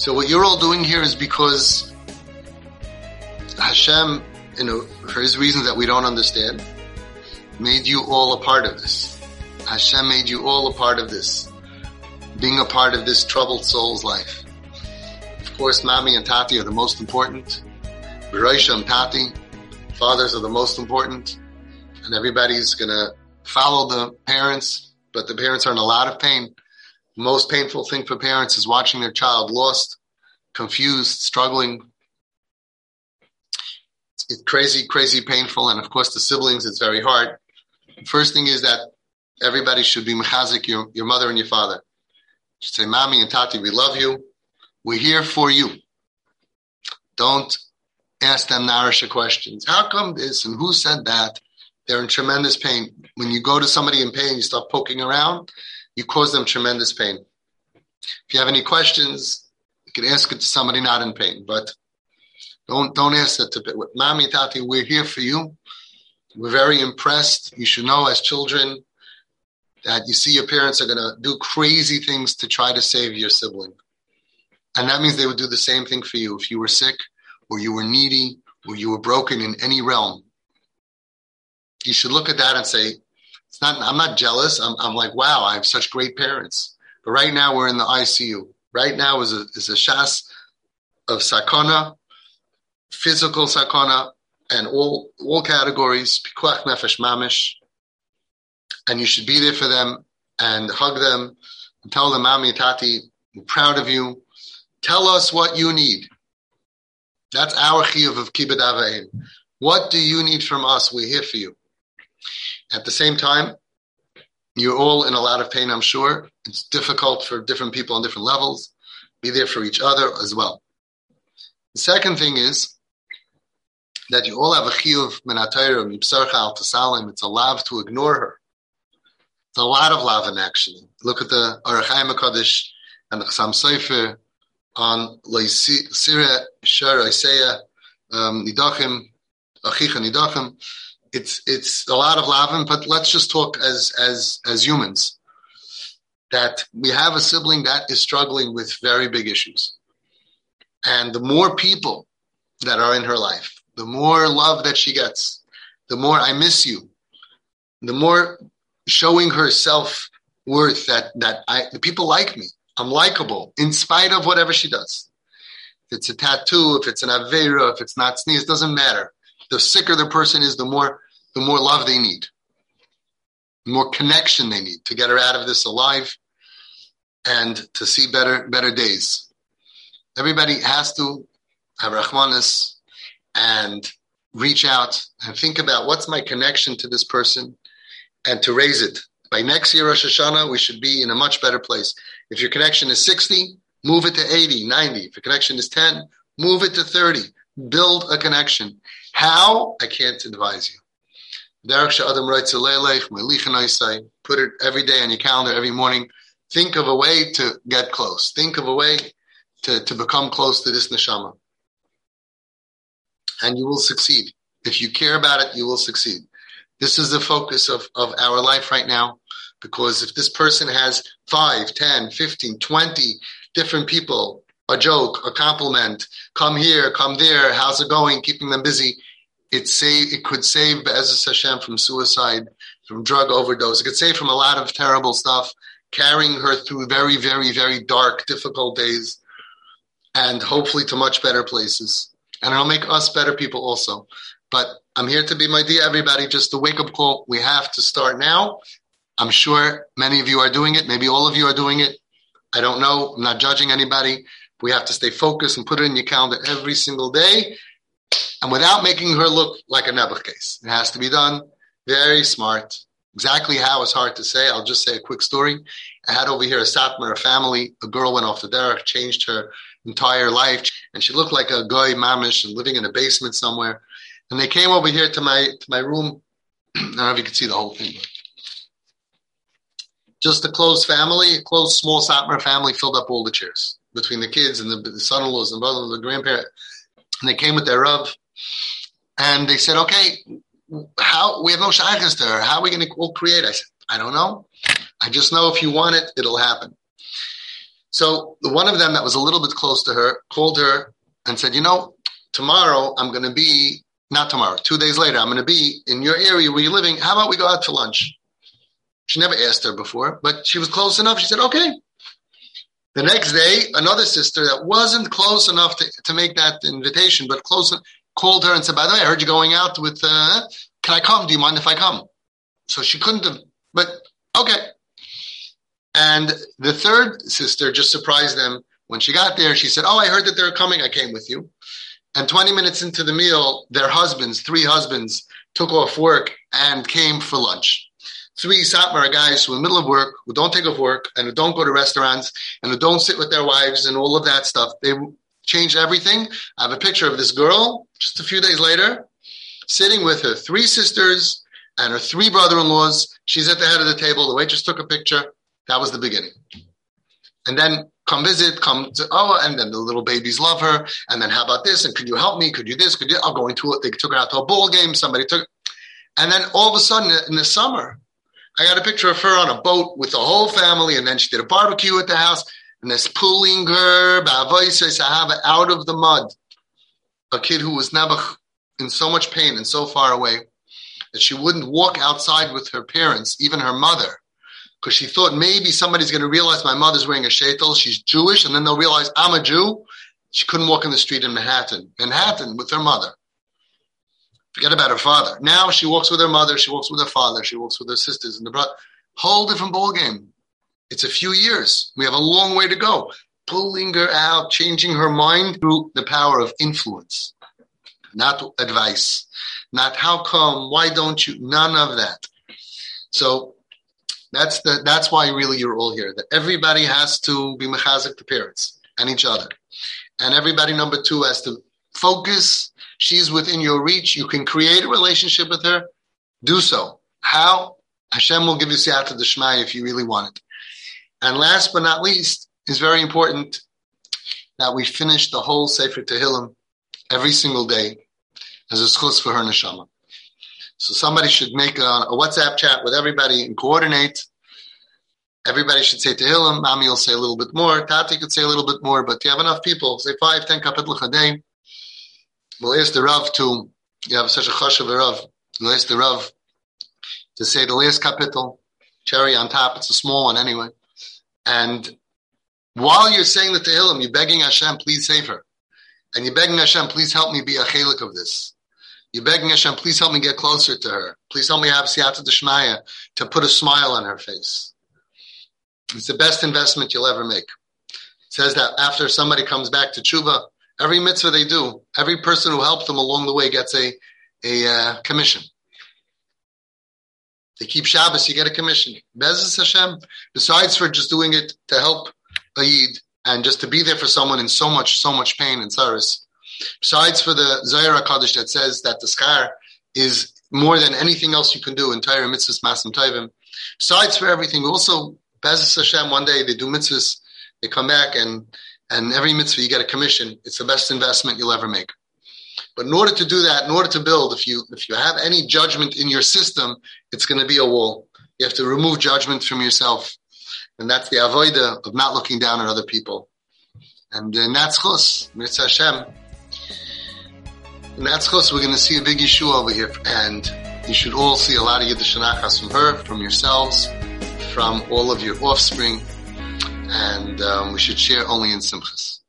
So what you're all doing here is because Hashem, you know, for his reasons that we don't understand, made you all a part of this. Hashem made you all a part of this. Being a part of this troubled soul's life. Of course, Mami and Tati are the most important. Beroisha and Tati, fathers are the most important. And everybody's gonna follow the parents, but the parents are in a lot of pain. Most painful thing for parents is watching their child lost, confused, struggling. It's crazy, crazy painful. And of course, the siblings, it's very hard. First thing is that everybody should be mechazik, your, your mother and your father. Should say, Mommy and Tati, we love you. We're here for you. Don't ask them Narisha questions. How come this and who said that? They're in tremendous pain. When you go to somebody in pain, you start poking around, you cause them tremendous pain. If you have any questions, you can ask it to somebody not in pain, but don't don't ask that to Mommy, Tati, we're here for you. We're very impressed. You should know as children that you see your parents are going to do crazy things to try to save your sibling. And that means they would do the same thing for you if you were sick or you were needy or you were broken in any realm. You should look at that and say, it's not, I'm not jealous. I'm, I'm like, wow, I have such great parents. But right now we're in the ICU. Right now is a, is a shas of sakana, physical sakana, and all, all categories, pikuach nefesh mamish. And you should be there for them and hug them and tell them, Mami, Tati, proud of you. Tell us what you need. That's our chiyuv of kibbud What do you need from us? We're here for you. At the same time, you're all in a lot of pain, I'm sure. It's difficult for different people on different levels. Be there for each other as well. The second thing is that you all have a chiyuv menatayra mipsarcha al tasalim. It's a lav to ignore her. It's a lot of lav in action. Look at the Ohr HaChaim HaKadosh and the Chassam Sofer on Leisira Shar Isaiah um, Nidachim Achicha Nidachim it's it's a lot of lavin, but let's just talk as as as humans. That we have a sibling that is struggling with very big issues. And the more people that are in her life, the more love that she gets, the more I miss you, the more showing her self worth that that I the people like me. I'm likable in spite of whatever she does. If it's a tattoo, if it's an avera, if it's not tznius, doesn't matter the sicker the person is, the more the more love they need, the more connection they need to get her out of this alive and to see better better days. Everybody has to have rahmanis and reach out and think about what's my connection to this person and to raise it. By next year, Rosh Hashanah, we should be in a much better place. If your connection is 60, move it to 80, 90. If your connection is 10, move it to 30. Build a connection. How? I can't advise you. Put it every day on your calendar, every morning. Think of a way to get close. Think of a way to, to become close to this neshama. And you will succeed. If you care about it, you will succeed. This is the focus of, of our life right now. Because if this person has 5, 10, 15, 20 different people, a joke, a compliment, come here, come there, how's it going, keeping them busy, it save it could save B'ezras Hashem from suicide, from drug overdose. It could save from a lot of terrible stuff, carrying her through very, very, very dark, difficult days, and hopefully to much better places. And it'll make us better people also. But I'm here to be my dear everybody, just a wake up call. We have to start now. I'm sure many of you are doing it. Maybe all of you are doing it. I don't know. I'm not judging anybody. We have to stay focused and put it in your calendar every single day and without making her look like a Nebuch case. It has to be done very smart. Exactly how is hard to say. I'll just say a quick story. I had over here a Satmar, a family. A girl went off the derech, changed her entire life, and she looked like a goy mamish and living in a basement somewhere. And they came over here to my to my room. I don't know if you can see the whole thing. Just a close family, a close small Satmar family filled up all the chairs between the kids and the, the son-in-laws and brother-in-law, the grandparent. And they came with their Rav, and they said, okay, how we have no shaykhs there. How are we going to all create? I said, I don't know. I just know if you want it, it'll happen. So one of them that was a little bit close to her called her and said, you know, tomorrow I'm going to be, not tomorrow, two days later, I'm going to be in your area where you're living. How about we go out to lunch? She never asked her before, but she was close enough. She said, okay. The next day, another sister that wasn't close enough to, to make that invitation, but close, called her and said, by the way, I heard you going out with, uh, can I come? Do you mind if I come? So she couldn't have, but okay. And the third sister just surprised them. When she got there, she said, Oh, I heard that they're coming. I came with you. And 20 minutes into the meal, their husbands, three husbands, took off work and came for lunch. Three Satmar guys who are in the middle of work, who don't take off work and who don't go to restaurants and who don't sit with their wives and all of that stuff. They changed everything. I have a picture of this girl just a few days later, sitting with her three sisters and her three brother-in-laws. She's at the head of the table. The waitress took a picture. That was the beginning. And then come visit, come to, oh, and then the little babies love her. And then how about this? And could you help me? Could you this? Could you, I'll go into it. They took her out to a ball game. Somebody took, and then all of a sudden in the summer, I got a picture of her on a boat with the whole family. And then she did a barbecue at the house and this pulling her out of the mud. A kid who was never in so much pain and so far away that she wouldn't walk outside with her parents, even her mother because she thought maybe somebody's going to realize my mother's wearing a sheitel, she's Jewish, and then they'll realize I'm a Jew. She couldn't walk in the street in Manhattan, Manhattan with her mother. Forget about her father. Now she walks with her mother, she walks with her father, she walks with her sisters and the brother. Whole different ball game. It's a few years. We have a long way to go. Pulling her out, changing her mind through the power of influence, not advice, not how come, why don't you, none of that. So that's the that's why really you're all here. That everybody has to be mechazik to parents and each other, and everybody number two has to focus. She's within your reach. You can create a relationship with her. Do so. How? Hashem will give you siyata d'shmai if you really want it. And last but not least, is very important that we finish the whole Sefer Tehillim every single day as a schus for her neshama. So somebody should make a, a, WhatsApp chat with everybody and coordinate. Everybody should say Tehillim. Mami will say a little bit more. Tati could say a little bit more, but you have enough people. Say five, ten kapitel a day. We'll ask the Rav to, you have such a chash of a Rav. We'll ask the Rav to say the last kapitel, cherry on top. It's a small one anyway. And while you're saying the Tehillim, you're begging Hashem, please save her. And you're begging Hashem, please help me be a chalik of this. You're begging Hashem, please help me get closer to her. Please help me have siyata d'shmaya to put a smile on her face. It's the best investment you'll ever make. It says that after somebody comes back to tshuva, every mitzvah they do, every person who helps them along the way gets a, a uh, commission. They keep Shabbos, you get a commission. B'ezras Hashem, besides for just doing it to help a and just to be there for someone in so much, so much pain and sorrows, Besides for the Zohar HaKadosh that says that the schar is more than anything else you can do, entire mitzvahs masim tovim. Besides for everything, also B'ezras Hashem, one day they do mitzvahs, they come back and and every mitzvah you get a commission. It's the best investment you'll ever make. But in order to do that, in order to build, if you if you have any judgment in your system, it's going to be a wall. You have to remove judgment from yourself, and that's the avoida of not looking down on other people. And uh, then that's chus, mitzvah Hashem. And that's. We're going to see a big Yeshua over here. And you should all see a lot of Yiddish from her, from yourselves, from all of your offspring and um, we should share only in simchas.